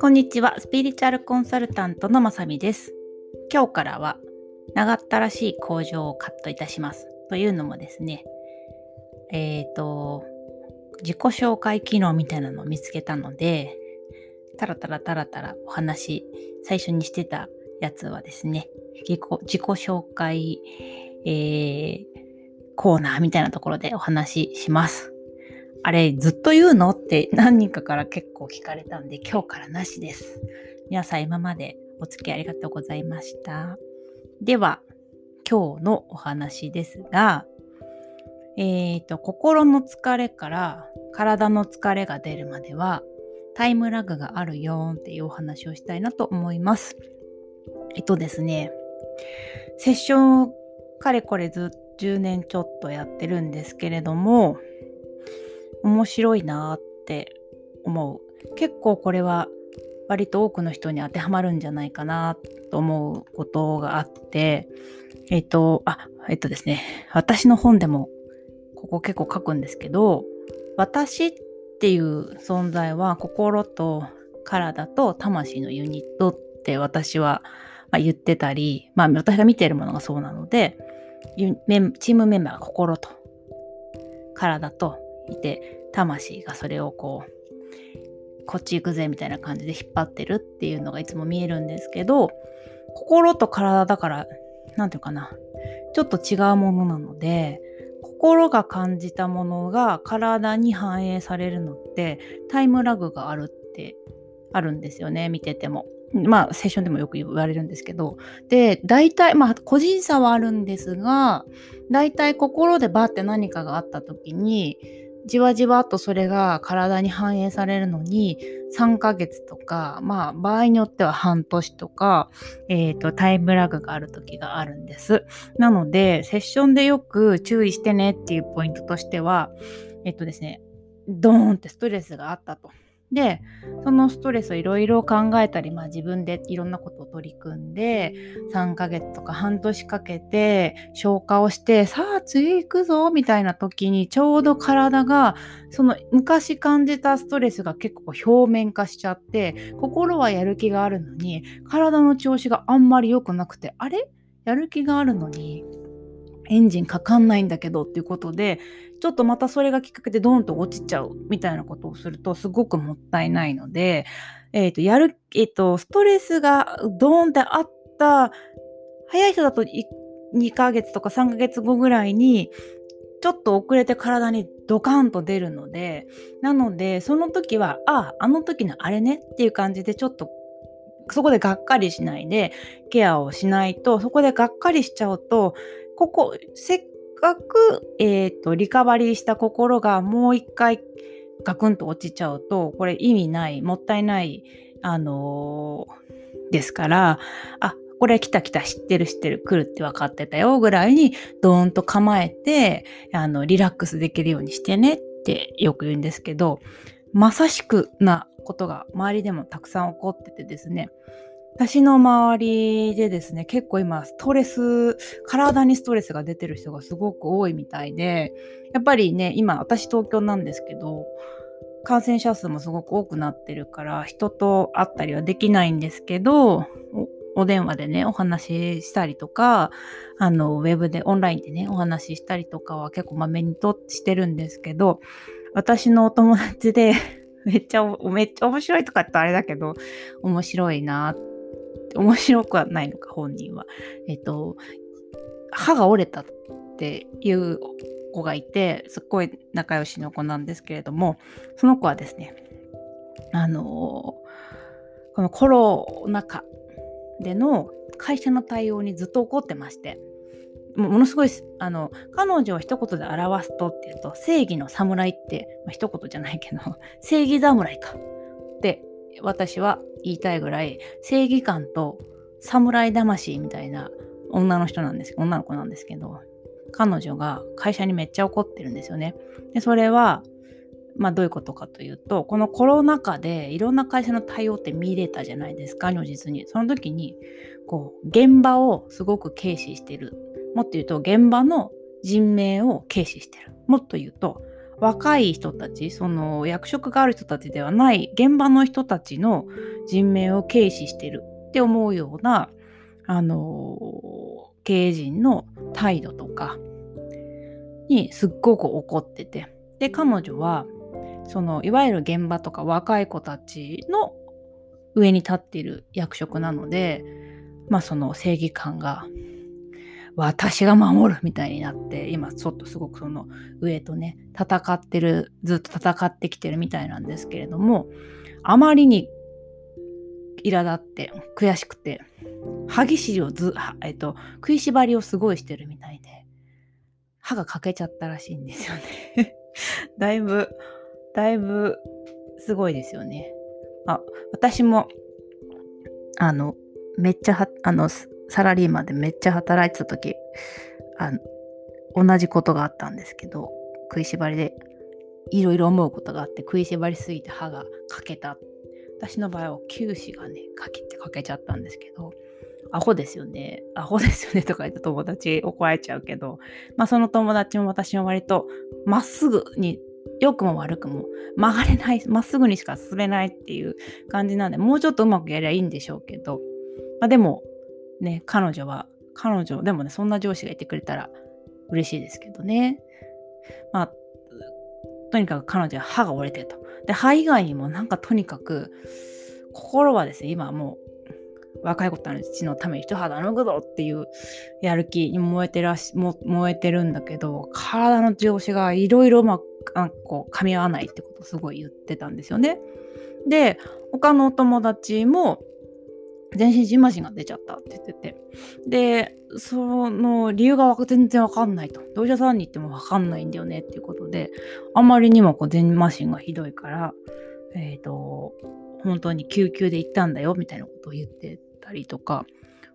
こんにちは、スピリチュアルコンサルタントのまさみです。今日からは長ったらしい工場をカットいたします。というのもですね、えっ、ー、と、自己紹介機能みたいなのを見つけたので、タラタラタラタラお話、最初にしてたやつはですね、自己自己紹介、えー、コーナーみたいなところでお話しします。あれ、ずっと言うの？って 何人かから結構聞かれたんで、今日からなしです。皆さん今までお付き合いありがとうございました。では、今日のお話ですが、えっ、ー、と、心の疲れから体の疲れが出るまでは、タイムラグがあるよっていうお話をしたいなと思います。えっとですね、セッションかれこれずっと10年ちょっとやってるんですけれども、面白いなって思う。結構これは割と多くの人に当てはまるんじゃないかなと思うことがあって、えっ、と、あ、えっ、とですね、私の本でもここ結構書くんですけど、私っていう存在は心と体と魂のユニットって私は、言ってたり、まあ、私が見ているものがそうなのでチームメンバーが心と体といて魂がそれをこうこっち行くぜみたいな感じで引っ張ってるっていうのがいつも見えるんですけど心と体だから何て言うかなちょっと違うものなので心が感じたものが体に反映されるのってタイムラグがあるってあるんですよね見てても。まあ、セッションでもよく言われるんですけど、で、大体、まあ、個人差はあるんですが、大体心でバーって何かがあった時に、じわじわとそれが体に反映されるのに3ヶ月とか、まあ場合によっては半年とか、えっ、ー、とタイムラグがある時があるんです。なのでセッションでよく注意してねっていうポイントとしては、えっ、とですね、ドーンってストレスがあったと。でそのストレスをいろいろ考えたり、まあ、自分でいろんなことを取り組んで3ヶ月とか半年かけて消化をしてさあ次行くぞみたいな時にちょうど体がその昔感じたストレスが結構表面化しちゃって心はやる気があるのに体の調子があんまり良くなくてあれ？やる気があるのに。エンジンかかんないんだけどっていうことでちょっとまたそれがきっかけでドーンと落ちちゃうみたいなことをするとすごくもったいないので、え、ー、と、やる、えっ、ー、と、ストレスがドーンってあった、早い人だと2ヶ月とか3ヶ月後ぐらいに、ちょっと遅れて体にドカンと出るので、なので、その時は、ああ、あの時のあれねっていう感じでちょっとそこでがっかりしないでケアをしないとそこでがっかりしちゃうとここせっかく、えーと、リカバリーした心がもう一回ガクンと落ちちゃうとこれ意味ないもったいないあのー、ですからあこれ来た来た知ってる知ってる来るって分かってたよぐらいにドーンと構えてあのリラックスできるようにしてねってよく言うんですけどまさしくなことが周りでもたくさん起こっててですね私の周りでですね、結構今、ストレス、体にストレスが出てる人がすごく多いみたいで、やっぱりね、今、私東京なんですけど、感染者数もすごく多くなってるから、人と会ったりはできないんですけど、お電話でね、お話ししたりとか、あの、ウェブで、オンラインでね、お話ししたりとかは結構まめにとしてるんですけど、私のお友達で めっちゃ、めっちゃ面白いとかってあれだけど、面白いなっ面白くはないのか、本人は。えっと、歯が折れたっていう子がいて、すっごい仲良しの子なんですけれども、その子はですね、あのこのコロナ禍での会社の対応にずっと怒ってまして、ものすごいあの彼女を一言で表すとっていうと正義の侍って、まあ、一言じゃないけど正義侍かって私は言いたいぐらい正義感と侍魂みたいな女の人なんです女の子なんですけど彼女が会社にめっちゃ怒ってるんですよね。でそれはまあどういうことかというとこのコロナ禍でいろんな会社の対応って見れたじゃないですか如実に。その時にこう現場をすごく軽視してる。もっと言うと現場の人命を軽視してる。もっと言うと、若い人たち、その役職がある人たちではない現場の人たちの人命を軽視してるって思うような、あの経営陣の態度とかにすっごく怒ってて。で、彼女は、そのいわゆる現場とか若い子たちの上に立っている役職なので、まあその正義感が私が守るみたいになって今ちょっとすごくその上とね戦ってるずっと戦ってきてるみたいなんですけれどもあまりに苛立って悔しくて歯ぎしりをず、えっと、食いしばりをすごいしてるみたいで歯が欠けちゃったらしいんですよね。だいぶだいぶすごいですよね。あ私もあのめっちゃあのサラリーマンでめっちゃ働いてた時あ同じことがあったんですけど食いしばりでいろいろ思うことがあって食いしばりすぎて歯が欠けた。私の場合は臼歯がねかけて欠けちゃったんですけどアホですよね。アホですよね とか言った友達怒られちゃうけどまあその友達も私も割とまっすぐに良くも悪くも曲がれないまっすぐにしか進めないっていう感じなんでもうちょっとうまくやりゃいいんでしょうけど、まあ、でもね、彼女は、彼女、でもね、そんな上司がいてくれたら嬉しいですけどね。まあ、とにかく彼女は歯が折れてると。で、歯以外にもなんかとにかく、心はですね、今もう若い子たちのために一肌脱ぐぞっていうやる気に燃えてらし、燃えてるんだけど、体の調子がいろいろまく、こう、噛み合わないってことをすごい言ってたんですよね。で、他のお友達も、全身じんましんが出ちゃったって言ってて。で、その理由が全然わかんないと。お医者さんに行ってもわかんないんだよねっていうことで、あまりにもこう全麻疹がひどいから、えっ、ー、と、本当に救急で行ったんだよみたいなことを言ってたりとか、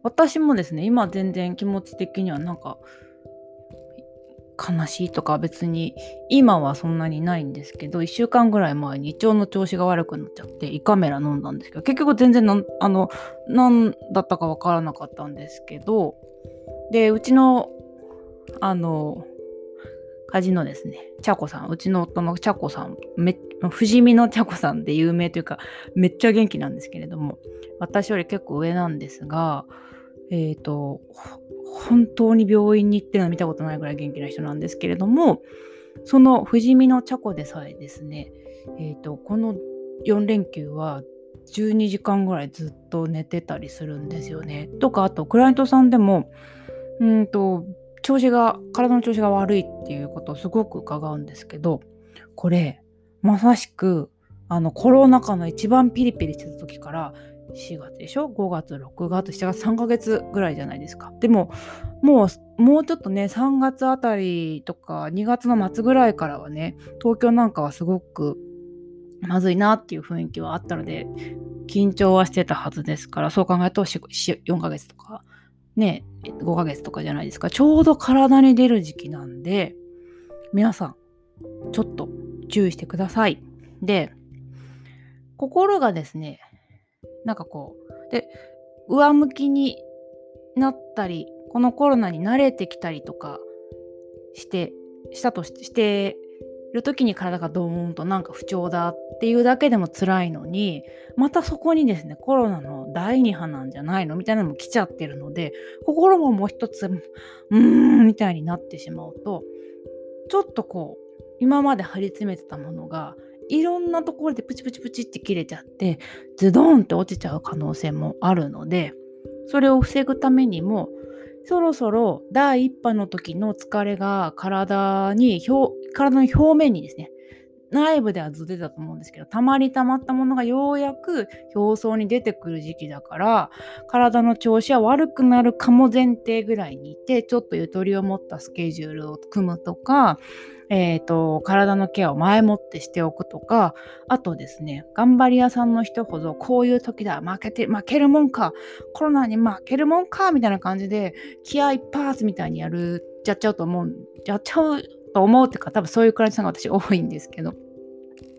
私もですね、今全然気持ち的にはなんか、悲しいとか別に今はそんなにないんですけど1週間ぐらい前に胃腸の調子が悪くなっちゃって胃カメラ飲んだんですけど結局全然なあの何だったか分からなかったんですけどでうちのあの家事のですね。茶子さん。うちの夫の茶子さんめ不死身の茶子さんで有名というかめっちゃ元気なんですけれども私より結構上なんですがえ、ー、と本当に病院に行ってるの見たことないぐらい元気な人なんですけれどもその不死身のチャコでさえですね、えーと、この4連休は12時間ぐらいずっと寝てたりするんですよね。とかあとクライアントさんでもうんと調子が体の調子が悪いっていうことをすごく伺うんですけどこれまさしくあのコロナ禍の一番ピリピリしてた時から4月でしょ？5月6月7月3ヶ月ぐらいじゃないですか。でももうもうちょっとね3月あたりとか2月の末ぐらいからはね東京なんかはすごくまずいなっていう雰囲気はあったので緊張はしてたはずですからそう考えると4ヶ月とかね5ヶ月とかじゃないですか。ちょうど体に出る時期なんで皆さんちょっと注意してください。で心がですねなんかこうで上向きになったりこのコロナに慣れてきたりとかしてしたとしてる時に体がドーンとなんか不調だっていうだけでも辛いのにまたそこにですねコロナの第2波なんじゃないのみたいなのも来ちゃってるので心ももう一つうーんみたいになってしまうとちょっとこう今まで張り詰めてたものがいろんなところでプチプチプチって切れちゃってズドンって落ちちゃう可能性もあるのでそれを防ぐためにもそろそろ第1波の時の疲れが体に体の表面にですね内部ではずっと出たと思うんですけどたまりたまったものがようやく表層に出てくる時期だから体の調子は悪くなるかも前提ぐらいにいてちょっとゆとりを持ったスケジュールを組むとかえーと、体のケアを前もってしておくとかあとですね頑張り屋さんの人ほどこういう時だ負けて負けるもんかコロナに負けるもんかみたいな感じで気合一発みたいにやるやっちゃうと思うやっちゃうと思うっていうか多分そういうクライアントさんが私多いんですけど。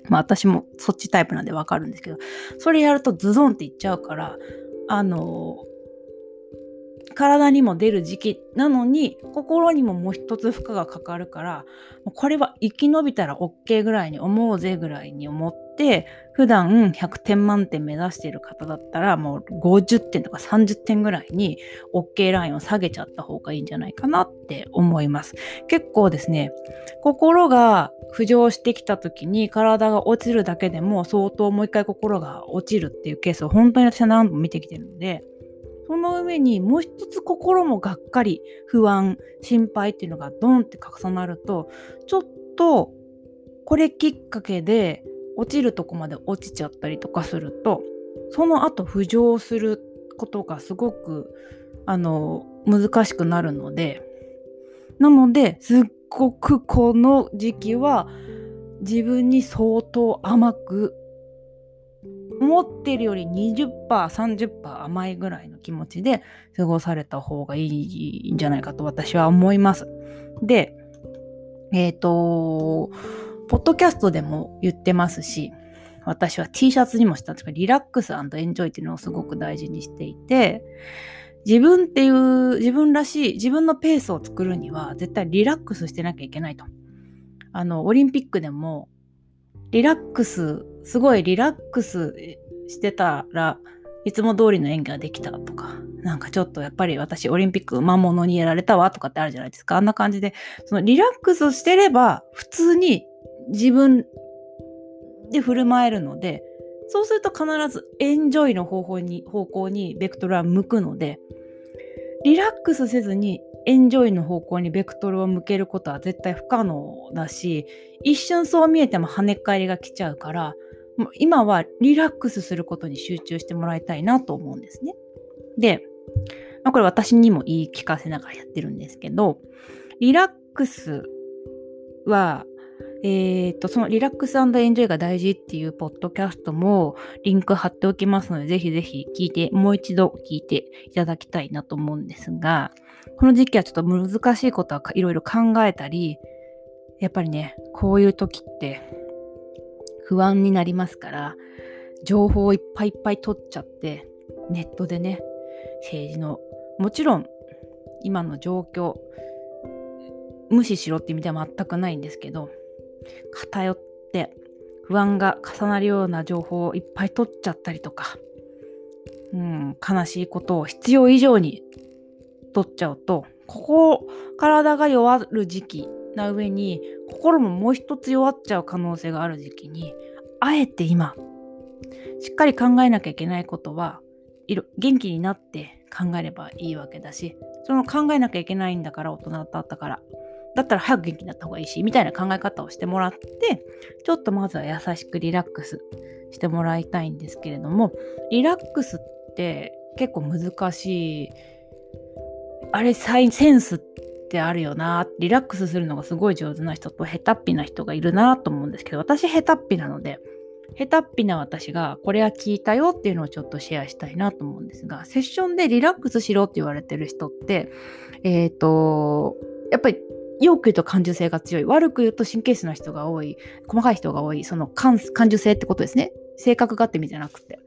まあ私もそっちタイプなんでわかるんですけど。それやるとズドンっていっちゃうからあの体にも出る時期なのに心にももう一つ負荷がかかるからこれは生き延びたら OK ぐらいに思うぜぐらいに思って普段100点満点目指している方だったらもう50点とか30点ぐらいに OK ラインを下げちゃった方がいいんじゃないかなって思います。結構ですね心が浮上してきた時に体が落ちるだけでも相当もう一回心が落ちるっていうケースを本当に私は何度も見てきてるのでその上にもう一つ心もがっかり不安心配っていうのがドンって重なるとちょっとこれきっかけで落ちるとこまで落ちちゃったりとかするとその後浮上することがすごくあの難しくなるのでなのですっごくこの時期は自分に相当甘く思ってるより 20%30% 甘いぐらいの気持ちで過ごされた方がいいんじゃないかと私は思います。で、えっ、ー、と、ポッドキャストでも言ってますし、私は T シャツにもしたんですが、リラックスエンジョイっていうのをすごく大事にしていて、自分っていう自分らしい自分のペースを作るには絶対リラックスしてなきゃいけないと。あの、オリンピックでもリラックスすごいリラックスしてたらいつも通りの演技ができたとかなんかちょっとやっぱり私オリンピック魔物にやられたわとかってあるじゃないですか。あんな感じで。そのリラックスしてれば普通に自分で振る舞えるのでそうすると必ずエンジョイの方法に方向にベクトルは向くのでリラックスせずにエンジョイの方向にベクトルを向けることは絶対不可能だし一瞬そう見えても跳ね返りが来ちゃうから今はリラックスすることに集中してもらいたいなと思うんですね。で、まあ、これ私にも言い聞かせながらやってるんですけどリラックスはえー、と、そのリラックスエンジョイが大事っていうポッドキャストもリンク貼っておきますので、ぜひぜひ聞いて、もう一度聞いていただきたいなと思うんですが、この時期はちょっと難しいことはいろいろ考えたり、やっぱりね、こういう時って不安になりますから、情報をいっぱいいっぱい取っちゃって、ネットでね、政治の、もちろん今の状況、無視しろって意味では全くないんですけど、偏って不安が重なるような情報をいっぱい取っちゃったりとか、うん、悲しいことを必要以上に取っちゃうとここ体が弱る時期な上に心ももう一つ弱っちゃう可能性がある時期にあえて今しっかり考えなきゃいけないことは元気になって考えればいいわけだしその考えなきゃいけないんだから大人だったからだったら早く元気になった方がいいし、みたいな考え方をしてもらって、ちょっとまずは優しくリラックスしてもらいたいんですけれども、リラックスって結構難しい。あれ、センスってあるよな。リラックスするのがすごい上手な人と下手っぴな人がいるなと思うんですけど、私下手っぴなので、下手っぴな私がこれは聞いたよっていうのをちょっとシェアしたいなと思うんですが、セッションでリラックスしろって言われてる人って、えっ、ー、と、やっぱりよく言うと感受性が強い。悪く言うと神経質な人が多い。細かい人が多い。その感受性ってことですね。性格があって意味じゃなくて。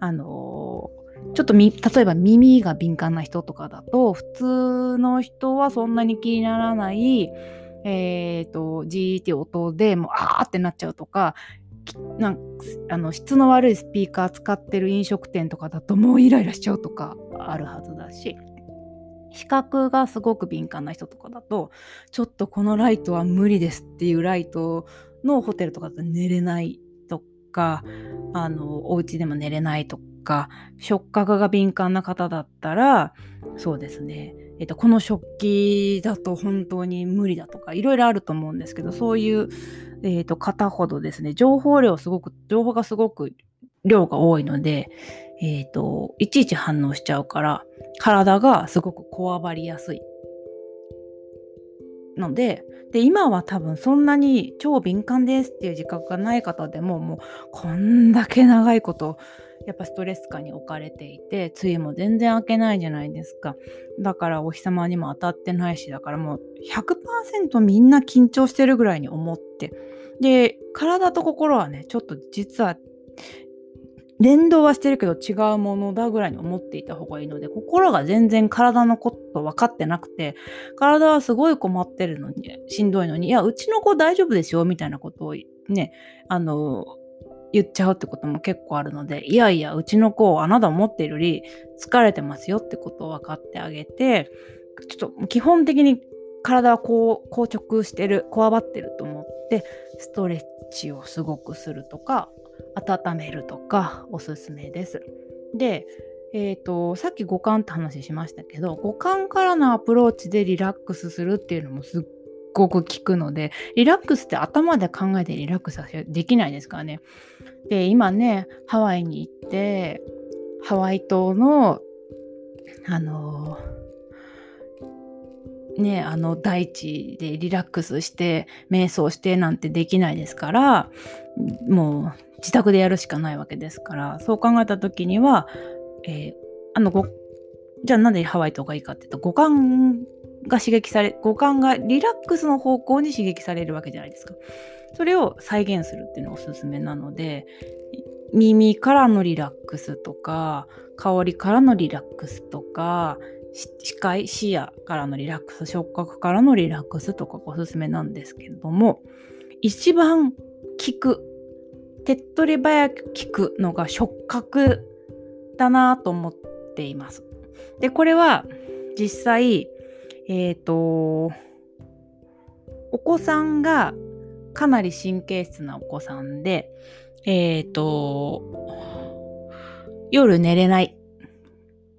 あの、ちょっと、例えば耳が敏感な人とかだと、普通の人はそんなに気にならない、え、ー、と、じーって音でもう、あーってなっちゃうとか、なんあの質の悪いスピーカー使ってる飲食店とかだともうイライラしちゃうとかあるはずだし視覚がすごく敏感な人とかだとちょっとこのライトは無理ですっていうライトのホテルとかだと寝れないとかあのお家でも寝れないとかか触覚が敏感な方だったらそうですね。えっと、この食器だと本当に無理だとかいろいろあると思うんですけどそういう、えっと、方ほどですね情報量すごく情報がすごく量が多いので、えっといちいち反応しちゃうから体がすごくこわばりやすい。のでで今は多分そんなに超敏感ですっていう自覚がない方でももうこんだけ長いことやっぱストレス下に置かれていて梅雨も全然明けないじゃないですか。だからお日様にも当たってないしだからもう100%みんな緊張してるぐらいに思って。で体と心はねちょっと実は連動はしてるけど違うものだぐらいに思っていた方がいいので心が全然体のこと分かってなくて体はすごい困ってるのにしんどいのにいやうちの子大丈夫ですよみたいなことをねあの言っちゃうってことも結構あるのでいやいやうちの子あなた思っているより疲れてますよってことを分かってあげてちょっと基本的に体はこう硬直してるこわばってると思ってストレッチをすごくするとか温めるとかおすすめです。で、えーと、さっき五感って話しましたけど五感からのアプローチでリラックスするっていうのもすっごく効くのでリラックスって頭で考えてリラックスはできないですからね。で今ねハワイに行ってハワイ島のあのー、ねあの大地でリラックスして瞑想してなんてできないですからもう自宅でやるしかないわけですからそう考えた時には、えー、あのじゃあなんでハワイとかいいかっていうと五感が刺激され五感がリラックスの方向に刺激されるわけじゃないですか。それを再現するっていうのがおすすめなので耳からのリラックスとか香りからのリラックスとか視界視野からのリラックス触覚からのリラックスとかおすすめなんですけれども一番効く手っ取り早く聞くのが触覚だなと思っています。で、これは実際、えっ、ー、と、お子さんがかなり神経質なお子さんで、えっ、ー、と、夜寝れない、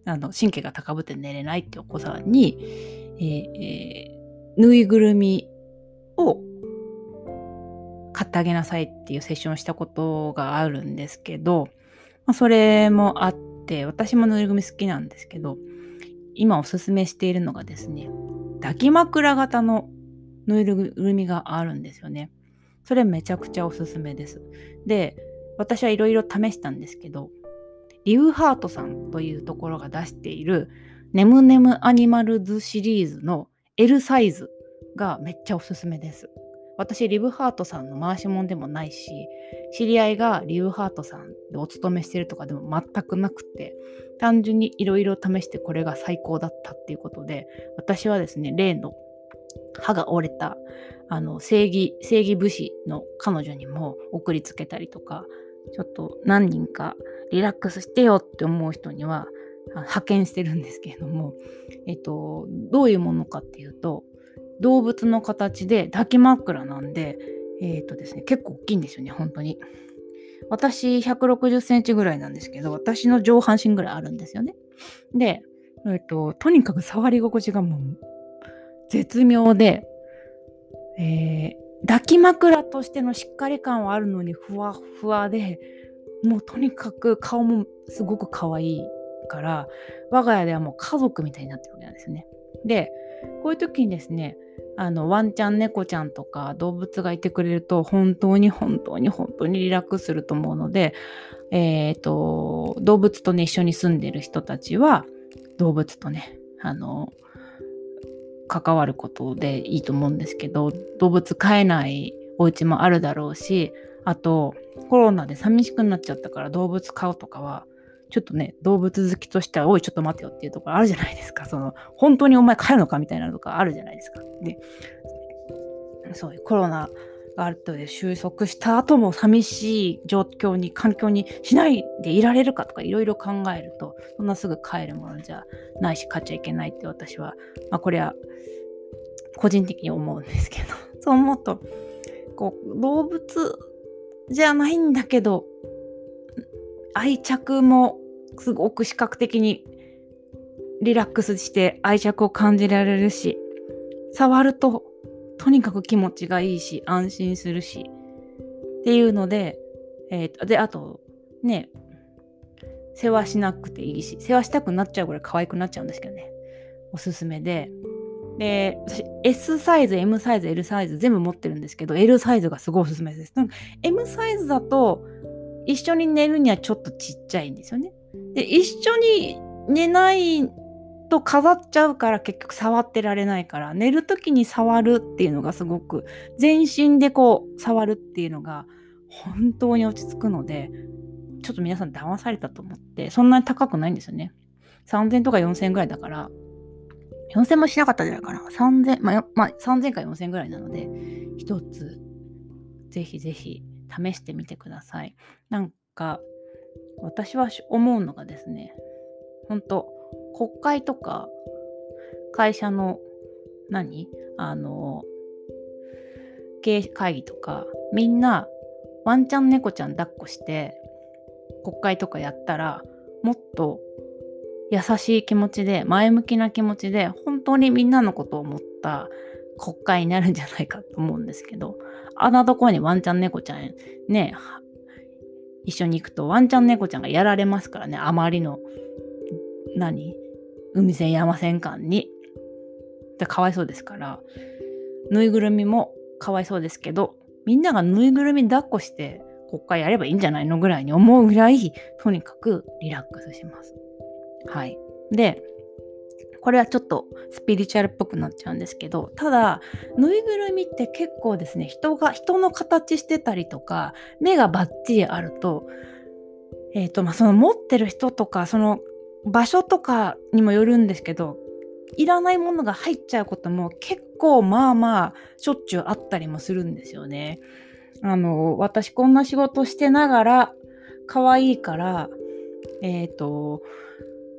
あの神経が高ぶって寝れないってお子さんに、えーえー、ぬいぐるみを買ってあげなさいっていうセッションをしたことがあるんですけど、まあ、それもあって私もぬいぐるみ好きなんですけど今おすすめしているのがですね抱き枕型のぬいぐるみがあるんですよね。それめちゃくちゃおすすめです。で私はいろいろ試したんですけどリウハートさんというところが出しているネムネムアニマルズシリーズの L サイズがめっちゃおすすめです。私リブハートさんの回し者でもないし知り合いがリブハートさんでお勤めしてるとかでも全くなくて単純にいろいろ試してこれが最高だったっていうことで私はですね例の歯が折れたあの正義正義武士の彼女にも送りつけたりとかちょっと何人かリラックスしてよって思う人には派遣してるんですけれども、えっと、どういうものかっていうと動物の形で抱き枕なんで、えっ、ー、とですね、結構大きいんですよね、本当に。私160センチぐらいなんですけど、私の上半身ぐらいあるんですよね。で、えっ、ー、と、とにかく触り心地がもう絶妙で、えー、抱き枕としてのしっかり感はあるのにふわふわで、もうとにかく顔もすごく可愛いから、我が家ではもう家族みたいになってるわけなんですよね。で、こういう時にですね、あのワンちゃん猫ちゃんとか動物がいてくれると本当に本当に本当にリラックスすると思うので、えーと、動物とね一緒に住んでる人たちは動物とねあの関わることでいいと思うんですけど動物飼えないお家もあるだろうしあとコロナで寂しくなっちゃったから動物飼うとかはちょっとね、動物好きとしては、おい、ちょっと待てよっていうところあるじゃないですか。その、本当にお前帰るのかみたいなのとかあるじゃないですか。で、そういうコロナがあるとで収束した後も寂しい状況に、環境にしないでいられるかとかいろいろ考えると、そんなすぐ帰るものじゃないし、買っちゃいけないって私は、まあこれは個人的に思うんですけど、そう思うと、こう、動物じゃないんだけど、愛着もすごく視覚的にリラックスして愛着を感じられるし触るととにかく気持ちがいいし安心するしっていうので、えー、であとね世話しなくていいし世話したくなっちゃうぐらい可愛くなっちゃうんですけどね。おすすめで。で私 S サイズ M サイズ L サイズ全部持ってるんですけど L サイズがすごいおすすめです。M サイズだと一緒に寝るにはちょっとちっちゃいんですよね。で、一緒に寝ないと飾っちゃうから結局触ってられないから寝る時に触るっていうのがすごく全身でこう触るっていうのが本当に落ち着くのでちょっと皆さん騙されたと思って、そんなに高くないんですよね。3000とか4000ぐらいだから、4000もしなかったんじゃないかな。3000、まあ、まあ、3000か4000ぐらいなので、一つ、ぜひぜひ試してみてください。なんか、私は思うのがですね、本当国会とか、会社の、何？あの、経営会議とか、みんな、ワンちゃん猫ちゃん抱っこして、国会とかやったら、もっと優しい気持ちで前向きな気持ちで本当にみんなのことを思った国会になるんじゃないかと思うんですけどあんなとこにワンちゃん猫ちゃんね一緒に行くとワンちゃん猫ちゃんがやられますからねあまりの何？海線山線間にでかわいそうですからぬいぐるみもかわいそうですけどみんながぬいぐるみ抱っこして国会やればいいんじゃないのぐらいに思うぐらいとにかくリラックスします。はい。で、これはちょっとスピリチュアルっぽくなっちゃうんですけど、ただ、ぬいぐるみって結構ですね、人が、人の形してたりとか、目がバッチリあると、えっ、ー、と、まあ、その持ってる人とか、その場所とかにもよるんですけど、いらないものが入っちゃうことも結構まあまあしょっちゅうあったりもするんですよね。あの、私こんな仕事してながら可愛いから、えっ、ー、と、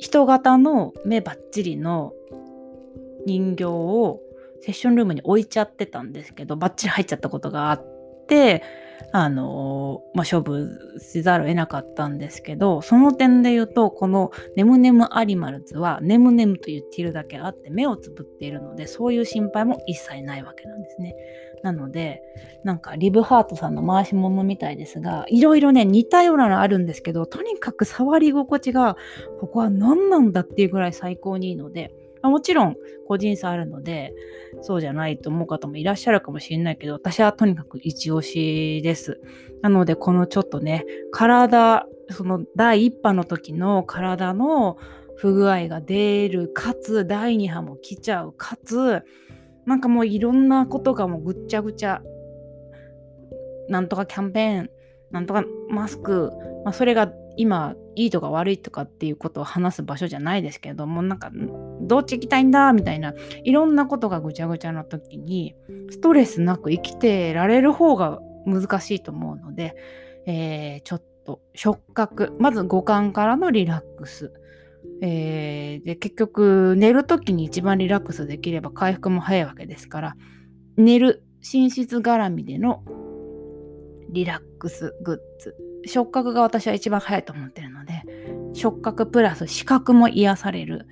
人型の目バッチリの人形をセッションルームに置いちゃってたんですけど、バッチリ入っちゃったことがあって、あのまあ、処分せざるを得なかったんですけど、その点で言うと、このネムネムアニマルズはネムネムと言っているだけあって目をつぶっているので、そういう心配も一切ないわけなんですね。なので、なんかリブハートさんの回し物みたいですが、いろいろね、似たようなのあるんですけど、とにかく触り心地が、ここは何なんだっていうぐらい最高にいいので、まもちろん個人差あるので、そうじゃないと思う方もいらっしゃるかもしれないけど、私はとにかく一押しです。なので、このちょっとね、体、その第1波の時の体の不具合が出る、かつ第2波も来ちゃう、かつなんかもういろんなことがもうぐっちゃぐちゃ。なんとかキャンペーン、なんとかマスク、まあ、それが今いいとか悪いとかっていうことを話す場所じゃないですけどもなんかどっち行きたいんだみたいないろんなことがぐちゃぐちゃな時にストレスなく生きてられる方が難しいと思うので、えー、ちょっと触覚。まず五感からのリラックス。えー、で結局寝る時に一番リラックスできれば回復も早いわけですから寝る寝室絡みでのリラックスグッズ触覚が私は一番早いと思ってるので触覚プラス視覚も癒される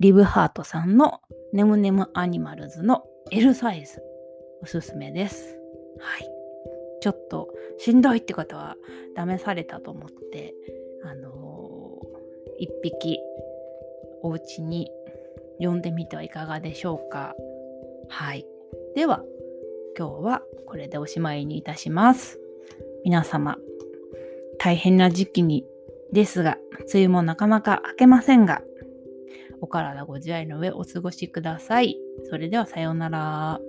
リブハートさんのネムネムアニマルズの L サイズおすすめです。はい。ちょっとしんどいって方は試されたと思ってあの一匹お家に呼んでみてはいかがでしょうか。はい。では、今日はこれでおしまいにいたします。皆様、大変な時期にですが、梅雨もなかなか明けませんが、お体ご自愛の上お過ごしください。それではさようなら。